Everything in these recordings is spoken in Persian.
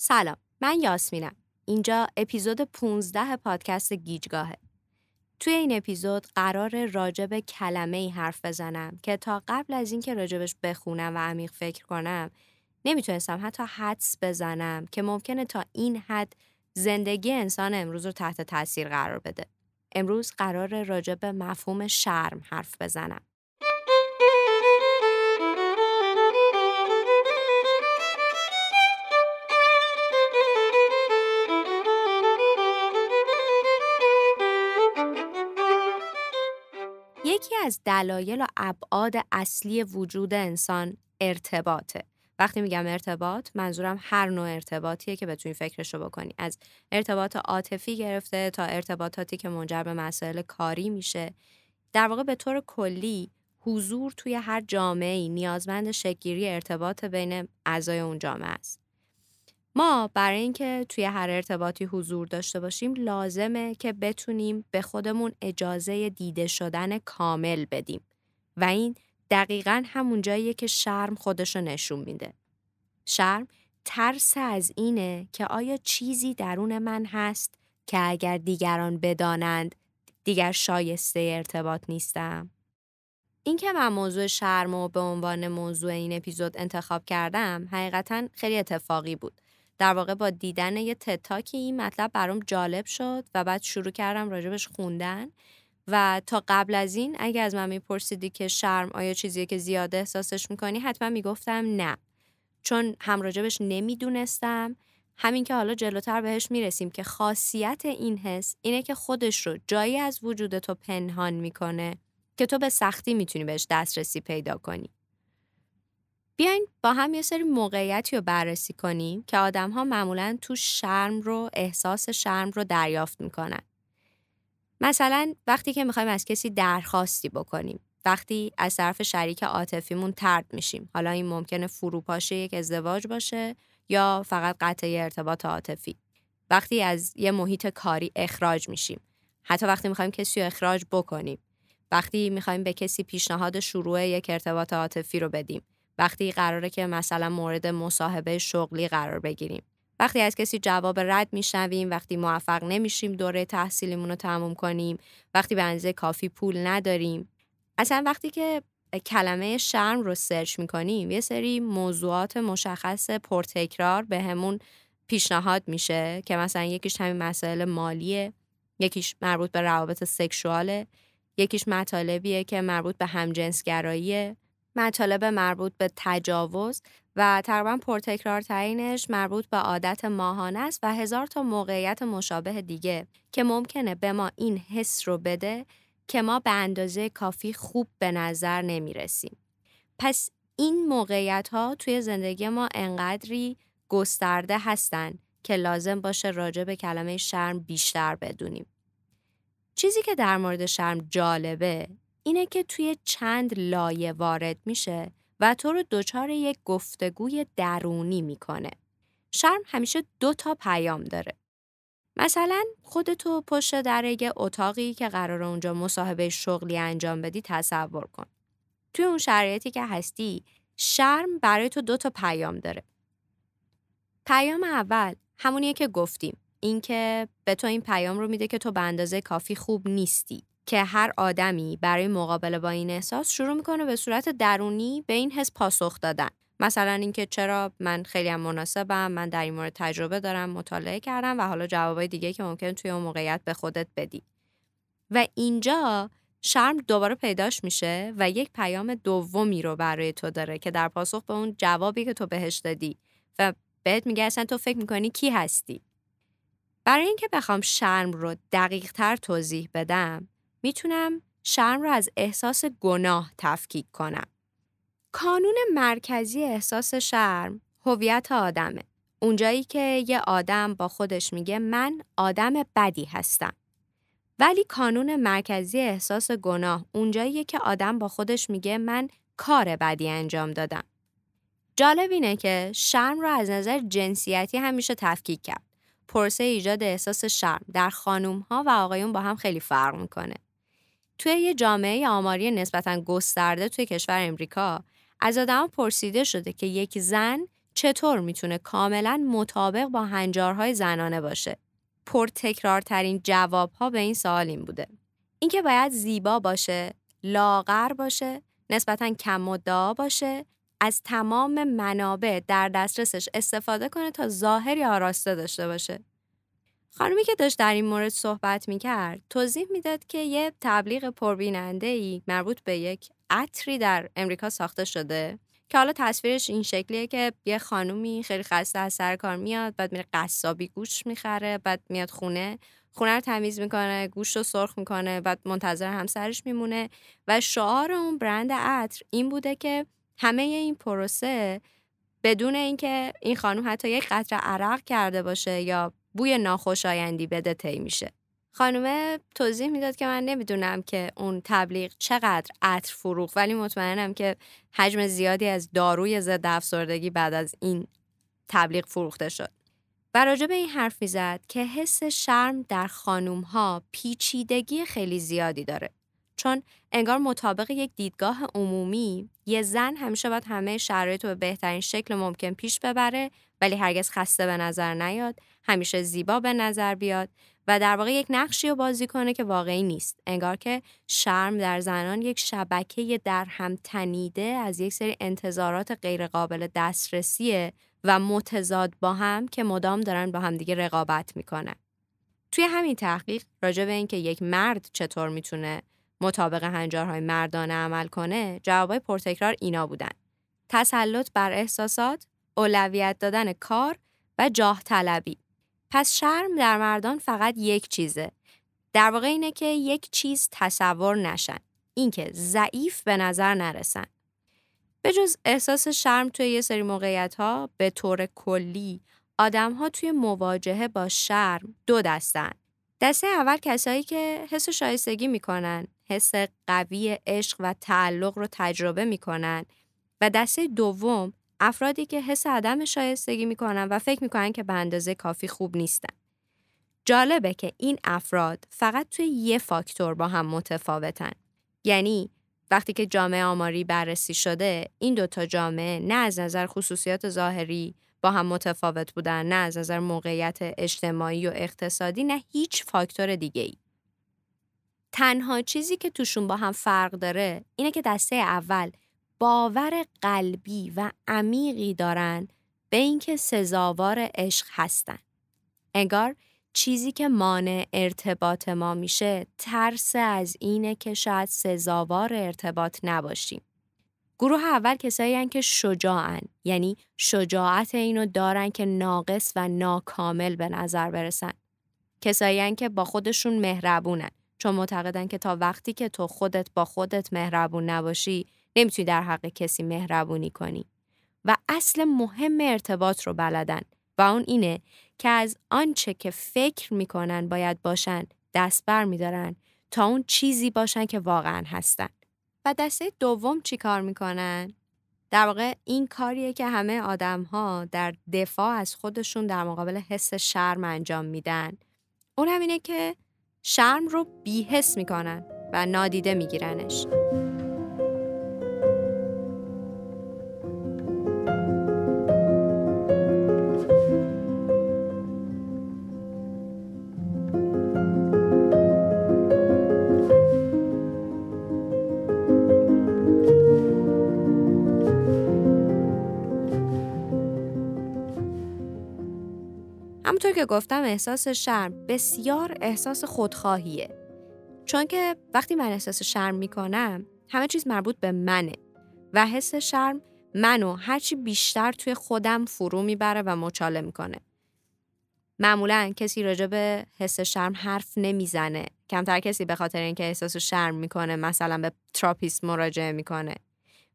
سلام من یاسمینم اینجا اپیزود 15 پادکست گیجگاهه توی این اپیزود قرار راجب کلمه ای حرف بزنم که تا قبل از اینکه راجبش بخونم و عمیق فکر کنم نمی‌تونستم حتی حدس بزنم که ممکنه تا این حد زندگی انسان امروز رو تحت تاثیر قرار بده. امروز قرار راجب مفهوم شرم حرف بزنم. از دلایل و ابعاد اصلی وجود انسان ارتباطه. وقتی میگم ارتباط منظورم هر نوع ارتباطیه که بتونی فکرشو بکنی. از ارتباط عاطفی گرفته تا ارتباطاتی که منجر به مسائل کاری میشه. در واقع به طور کلی حضور توی هر جامعه ای نیازمند شکگیری ارتباط بین اعضای اون جامعه است. ما برای اینکه توی هر ارتباطی حضور داشته باشیم لازمه که بتونیم به خودمون اجازه دیده شدن کامل بدیم و این دقیقا همون جاییه که شرم خودشو نشون میده. شرم ترس از اینه که آیا چیزی درون من هست که اگر دیگران بدانند دیگر شایسته ارتباط نیستم. اینکه من موضوع شرم و به عنوان موضوع این اپیزود انتخاب کردم حقیقتا خیلی اتفاقی بود. در واقع با دیدن یه تتاکی این مطلب برام جالب شد و بعد شروع کردم راجبش خوندن و تا قبل از این اگه از من میپرسیدی که شرم آیا چیزیه که زیاد احساسش می‌کنی حتما می‌گفتم نه چون هم راجبش نمی‌دونستم همین که حالا جلوتر بهش می‌رسیم که خاصیت این حس اینه که خودش رو جایی از وجود تو پنهان می‌کنه که تو به سختی می‌تونی بهش دسترسی پیدا کنی. بیاین با هم یه سری موقعیتی رو بررسی کنیم که آدم ها معمولا تو شرم رو احساس شرم رو دریافت می‌کنن. مثلا وقتی که می‌خوایم از کسی درخواستی بکنیم وقتی از طرف شریک عاطفیمون ترد میشیم. حالا این ممکنه فروپاشه یک ازدواج باشه یا فقط قطع ارتباط عاطفی. وقتی از یه محیط کاری اخراج میشیم. حتی وقتی می‌خوایم کسی رو اخراج بکنیم. وقتی می‌خوایم به کسی پیشنهاد شروع یک ارتباط عاطفی رو بدیم. وقتی قراره که مثلا مورد مصاحبه شغلی قرار بگیریم. وقتی از کسی جواب رد میشنویم وقتی موفق نمیشیم دوره تحصیلیمون رو تموم کنیم وقتی به اندازه کافی پول نداریم. اصلا وقتی که کلمه شرم رو سرچ می‌کنیم یه سری موضوعات مشخص پرتکرار به همون پیشنهاد میشه که مثلا یکیش همین مسائل مالیه یکیش مربوط به روابط سکشواله یکیش مطالبیه که مربوط به همجنسگراییه. مطالب مربوط به تجاوز و تقریبا پرتکرارترینش مربوط به عادت ماهانه است و هزار تا موقعیت مشابه دیگه که ممکنه به ما این حس رو بده که ما به اندازه کافی خوب به نظر نمی رسیم. پس این موقعیت ها توی زندگی ما انقدری گسترده هستن که لازم باشه راجع به کلمه شرم بیشتر بدونیم. چیزی که در مورد شرم جالبه اینه که توی چند لایه وارد میشه و تو رو دچار یک گفتگوی درونی می‌کنه. شرم همیشه دو تا پیام داره. مثلا خودتو پشت در اتاقی که قرار اونجا مصاحبه شغلی انجام بدی تصور کن. توی اون شرایطی که هستی شرم برای تو دو تا پیام داره. پیام اول همونیه که گفتیم اینکه به تو این پیام رو میده که تو به اندازه کافی خوب نیستی که هر آدمی برای مقابله با این احساس شروع می‌کنه به صورت درونی به این حس پاسخ دادن. مثلا اینکه چرا من خیلی هم مناسبم من در این مورد تجربه دارم مطالعه کردم و حالا جوابای دیگه که ممکن توی اون موقعیت به خودت بدی. و اینجا شرم دوباره پیداش میشه و یک پیام دومی رو برای تو داره که در پاسخ به اون جوابی که تو بهش دادی و بهت میگه اصلا تو فکر می‌کنی کی هستی. برای اینکه بخوام شرم رو دقیق تر توضیح بدم می‌تونم شرم رو از احساس گناه تفکیک کنم. کانون مرکزی احساس شرم هویت آدمه. اونجایی که یه آدم با خودش میگه من آدم بدی هستم. ولی کانون مرکزی احساس گناه اونجاییه که آدم با خودش میگه من کار بدی انجام دادم. جالب اینه که شرم رو از نظر جنسیتی همیشه تفکیک کرد. پرسه ایجاد احساس شرم در خانوم ها و آقایون با هم خیلی فرق می‌کنه. توی یه جامعه آماری نسبتا گسترده توی کشور امریکا از آدم پرسیده شده که یک زن چطور می‌تونه کاملا مطابق با هنجارهای زنانه باشه. پرتکرارترین جواب ها به این سوال این بوده. اینکه باید زیبا باشه لاغر باشه نسبتا کم مدعا باشه از تمام منابع در دسترسش استفاده کنه تا ظاهری آراسته داشته باشه. خانمی که داشت در این مورد صحبت می‌کرد توضیح می‌داد که یه تبلیغ پربیننده ای مربوط به یک عطری در امریکا ساخته شده که حالا تصویرش این شکلیه که یه خانومی خیلی خسته از سر کار میاد بعد میره قصابی گوش می‌خره بعد میاد خونه خونه رو تمیز می‌کنه گوشت رو سرخ می‌کنه بعد منتظر همسرش میمونه و شعار اون برند عطر این بوده که همه این پروسه بدون اینکه این خانم حتی یک قطره عرق کرده باشه یا بوی ناخوشایندی بده طی میشه. خانومه توضیح می‌داد که من نمی‌دونم که اون تبلیغ چقدر عطر فروخ ولی مطمئنم که حجم زیادی از داروی ضد افسردگی بعد از این تبلیغ فروخته شد. و راجع به این حرف می‌زد که حس شرم در خانوم ها پیچیدگی خیلی زیادی داره. چون انگار مطابق یک دیدگاه عمومی یه زن همیشه باید همه شرایط رو به بهترین شکل ممکن پیش ببره ولی هرگز خسته به نظر نیاد همیشه زیبا به نظر بیاد و در واقع یک نقشی رو بازی کنه که واقعی نیست. انگار که شرم در زنان یک شبکه در هم تنیده از یک سری انتظارات غیرقابل دسترسیه و متضاد با هم که مدام دارن با همدیگه رقابت می‌کنن. توی همین تحقیق راجع به اینکه یک مرد چطور می‌تونه مطابق هنجارهای مردانه عمل کنه جوابای پرتکرار اینا بودن. تسلط بر احساسات اولویت دادن کار و جاه طلبی. پس شرم در مردان فقط یک چیزه. در واقع اینه که یک چیز تصور نشن. اینکه ضعیف به نظر نرسن. به جز احساس شرم توی یه سری موقعیت ها به طور کلی آدم ها توی مواجهه با شرم دو دستن. دسته اول کسایی که حس شایستگی می‌کنن حس قوی عشق و تعلق رو تجربه می‌کنن و دسته دوم افرادی که حس عدم شایستگی می‌کنن و فکر می‌کنن که به اندازه کافی خوب نیستن. جالبه که این افراد فقط توی یه فاکتور با هم متفاوتن. یعنی وقتی که جامعه آماری بررسی شده این دوتا جامعه نه از نظر خصوصیات ظاهری با هم متفاوت بودن نه از نظر موقعیت اجتماعی و اقتصادی نه هیچ فاکتور دیگه ای. تنها چیزی که توشون با هم فرق داره اینه که دسته اول باور قلبی و عمیقی دارن به اینکه سزاوار عشق هستن. انگار چیزی که مانع ارتباط ما میشه ترس از اینه که شاید سزاوار ارتباط نباشیم. گروه اول کسایی که شجاعن یعنی شجاعت اینو دارن که ناقص و ناکامل به نظر برسن. کسایی که با خودشون مهربونن چون معتقدن که تا وقتی که تو خودت با خودت مهربون نباشی نمی‌تونی در حق کسی مهربونی کنی و اصل مهم ارتباط رو بلدن و اون اینه که از آنچه که فکر می‌کنن باید باشن دست بر میدارن تا اون چیزی باشن که واقعا هستن و دسته دوم چی کار می‌کنن؟ در واقع این کاریه که همه آدم ها در دفاع از خودشون در مقابل حس شرم انجام میدن اون همینه که شرم رو بیحس می‌کنن و نادیده میگیرنش. که گفتم احساس شرم بسیار احساس خودخواهیه. چون که وقتی من احساس شرم می‌کنم همه چیز مربوط به منه و حس شرم منو هرچی بیشتر توی خودم فرو می‌بره و مچاله می‌کنه. معمولا کسی راجع به حس شرم حرف نمی‌زنه. کمتر کسی به خاطر اینکه احساس شرم می‌کنه مثلا به تراپیست مراجعه می‌کنه.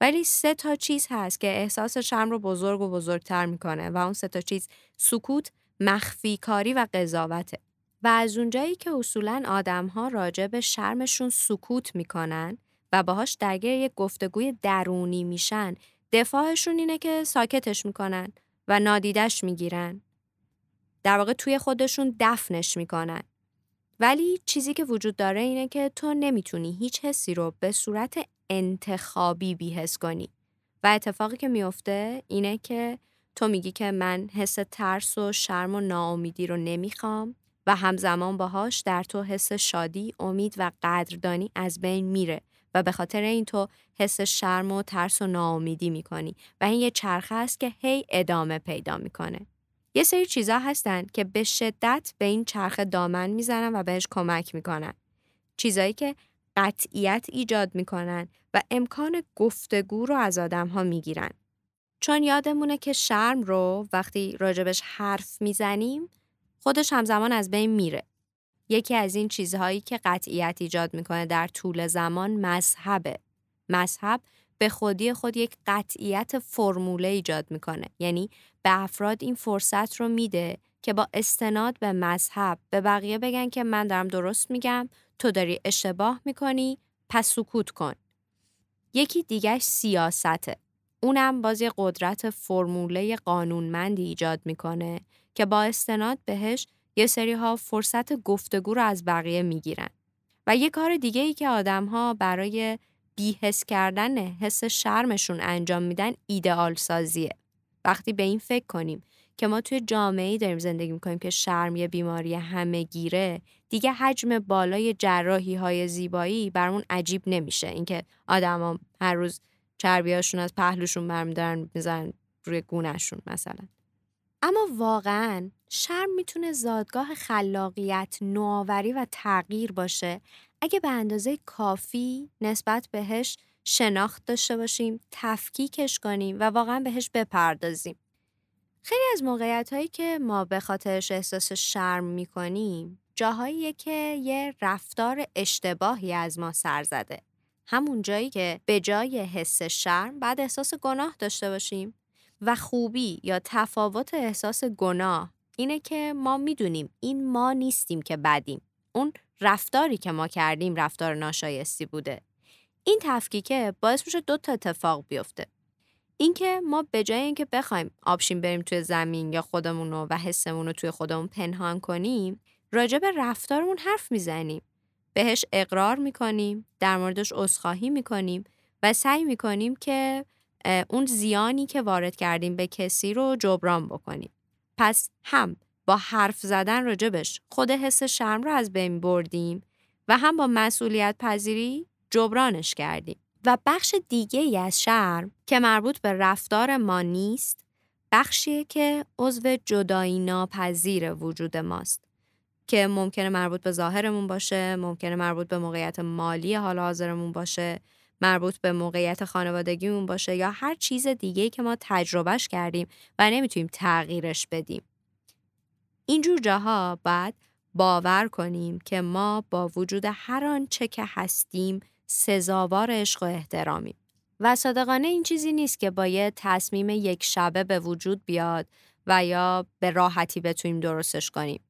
ولی سه تا چیز هست که احساس شرم رو بزرگ و بزرگتر می‌کنه و اون سه تا چیز سکوت مخفی کاری و قضاوته. و از اونجایی که اصولا آدم ها راجع به شرمشون سکوت می‌کنن و باهاش درگیر یک گفتگوی درونی میشن دفاعشون اینه که ساکتش می‌کنن و نادیدش می‌گیرن. در واقع توی خودشون دفنش می‌کنن. ولی چیزی که وجود داره اینه که تو نمی‌تونی هیچ حسی رو به صورت انتخابی بیهس کنی. و اتفاقی که میفته اینه که تو میگی که من حس ترس و شرم و ناامیدی رو نمی‌خوام و همزمان باهاش در تو حس شادی، امید و قدردانی از بین میره و به خاطر این تو حس شرم و ترس و ناامیدی می‌کنی و این یه چرخه است که هی ادامه پیدا می‌کنه. یه سری چیزا هستن که به شدت به این چرخه دامن می‌زنن و بهش کمک می‌کنن. چیزایی که قطعیت ایجاد می‌کنن و امکان گفتگو رو از آدم ها می‌گیرن. چون یادمونه که شرم رو وقتی راجبش حرف می‌زنیم خودش همزمان از بین میره. یکی از این چیزهایی که قطعیت ایجاد می‌کنه در طول زمان مذهبه. مذهب به خودی خود یک قطعیت فرموله ایجاد می‌کنه. یعنی به افراد این فرصت رو میده که با استناد به مذهب به بقیه بگن که من دارم درست میگم تو داری اشتباه می‌کنی پس سکوت کن. یکی دیگه سیاسته. اونم باز یه قدرت فرموله قانونمندی ایجاد می‌کنه که با استناد بهش یه سری ها فرصت گفتگو رو از بقیه می‌گیرن. و یه کار دیگه ای که آدم ها برای بیحس کردن حس شرمشون انجام میدن ایدئال سازیه. وقتی به این فکر کنیم که ما توی جامعه داریم زندگی می‌کنیم که شرم یه بیماری همه گیره دیگه حجم بالای جراحی های زیبایی برمون عجیب نمیشه اینکه آدما هر روز چربیاشون از پهلوشون برمیدارن میزن روی گونهشون مثلا اما واقعا شرم می‌تونه زادگاه خلاقیت، نوآوری و تغییر باشه اگه به اندازه کافی نسبت بهش شناخت داشته باشیم، تفکیکش کنیم و واقعا بهش بپردازیم. خیلی از موقعیت هایی که ما به خاطرش احساس شرم می‌کنیم جاهاییه که یه رفتار اشتباهی از ما سر زده. همون جایی که به جای حس شرم بعد احساس گناه داشته باشیم و خوبی یا تفاوت احساس گناه اینه که ما می‌دونیم این ما نیستیم که بدیم. اون رفتاری که ما کردیم رفتار ناشایستی بوده. این تفکیکه باعث میشه دو تا اتفاق بیفته. اینکه ما به جای اینکه بخوایم آبشین بریم توی زمین یا خودمون رو و حسمون رو توی خودمون پنهان کنیم راجع رفتارمون حرف می‌زنیم بهش اقرار می‌کنیم در موردش عذرخواهی می‌کنیم و سعی می‌کنیم که اون زیانی که وارد کردیم به کسی رو جبران بکنیم. پس هم با حرف زدن راجبش خود حس شرم رو از بین بردیم و هم با مسئولیت پذیری جبرانش کردیم. و بخش دیگه ای از شرم که مربوط به رفتار ما نیست بخشیه که عضو جدایی ناپذیر وجود ماست. که ممکنه مربوط به ظاهرمون باشه ممکنه مربوط به موقعیت مالی حال حاضرمون باشه مربوط به موقعیت خانوادگیمون باشه یا هر چیز دیگه که ما تجربهش کردیم و نمی‌تونیم تغییرش بدیم اینجور جاها باید باور کنیم که ما با وجود هر آنچه که هستیم سزاوار عشق و احترامیم. و صادقانه این چیزی نیست که با یه تصمیم یک شبه به وجود بیاد و یا به راحتی بتونیم درستش کنیم.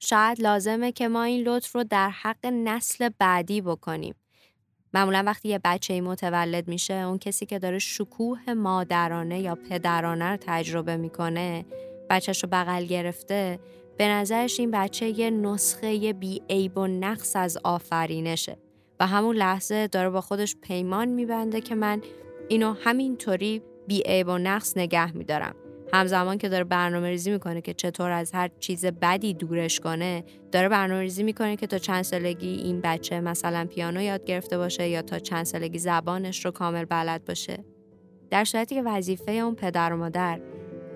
شاید لازمه که ما این لطف رو در حق نسل بعدی بکنیم. معمولا وقتی یه بچه متولد میشه اون کسی که داره شکوه مادرانه یا پدرانه رو تجربه می‌کنه بچهش رو بغل گرفته به نظرش این بچه یه نسخه بی عیب و نقص از آفرینشه و همون لحظه داره با خودش پیمان میبنده که من اینو همینطوری بی عیب و نقص نگه میدارم همزمان که داره برنامه ریزی می‌کنه که چطور از هر چیز بدی دورش کنه داره برنامه ریزی می‌کنه که تا چند سالگی این بچه مثلا پیانو یاد گرفته باشه یا تا چند سالگی زبانش رو کامل بلد باشه. در صورتی که وظیفه اون پدر و مادر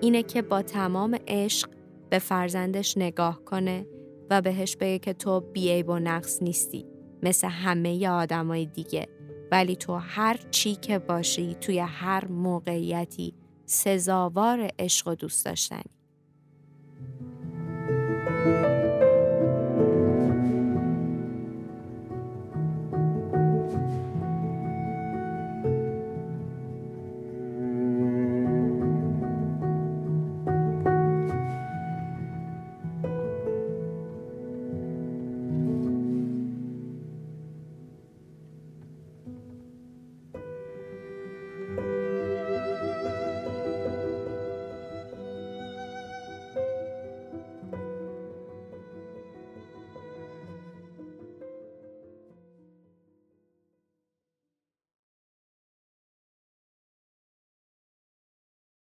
اینه که با تمام عشق به فرزندش نگاه کنه و بهش بگه که تو بیعیب و نقص نیستی. مثل همه آدمای دیگه. ولی تو هر چی که باشی توی هر موقعیتی سزاوار عشق و دوست داشتنی.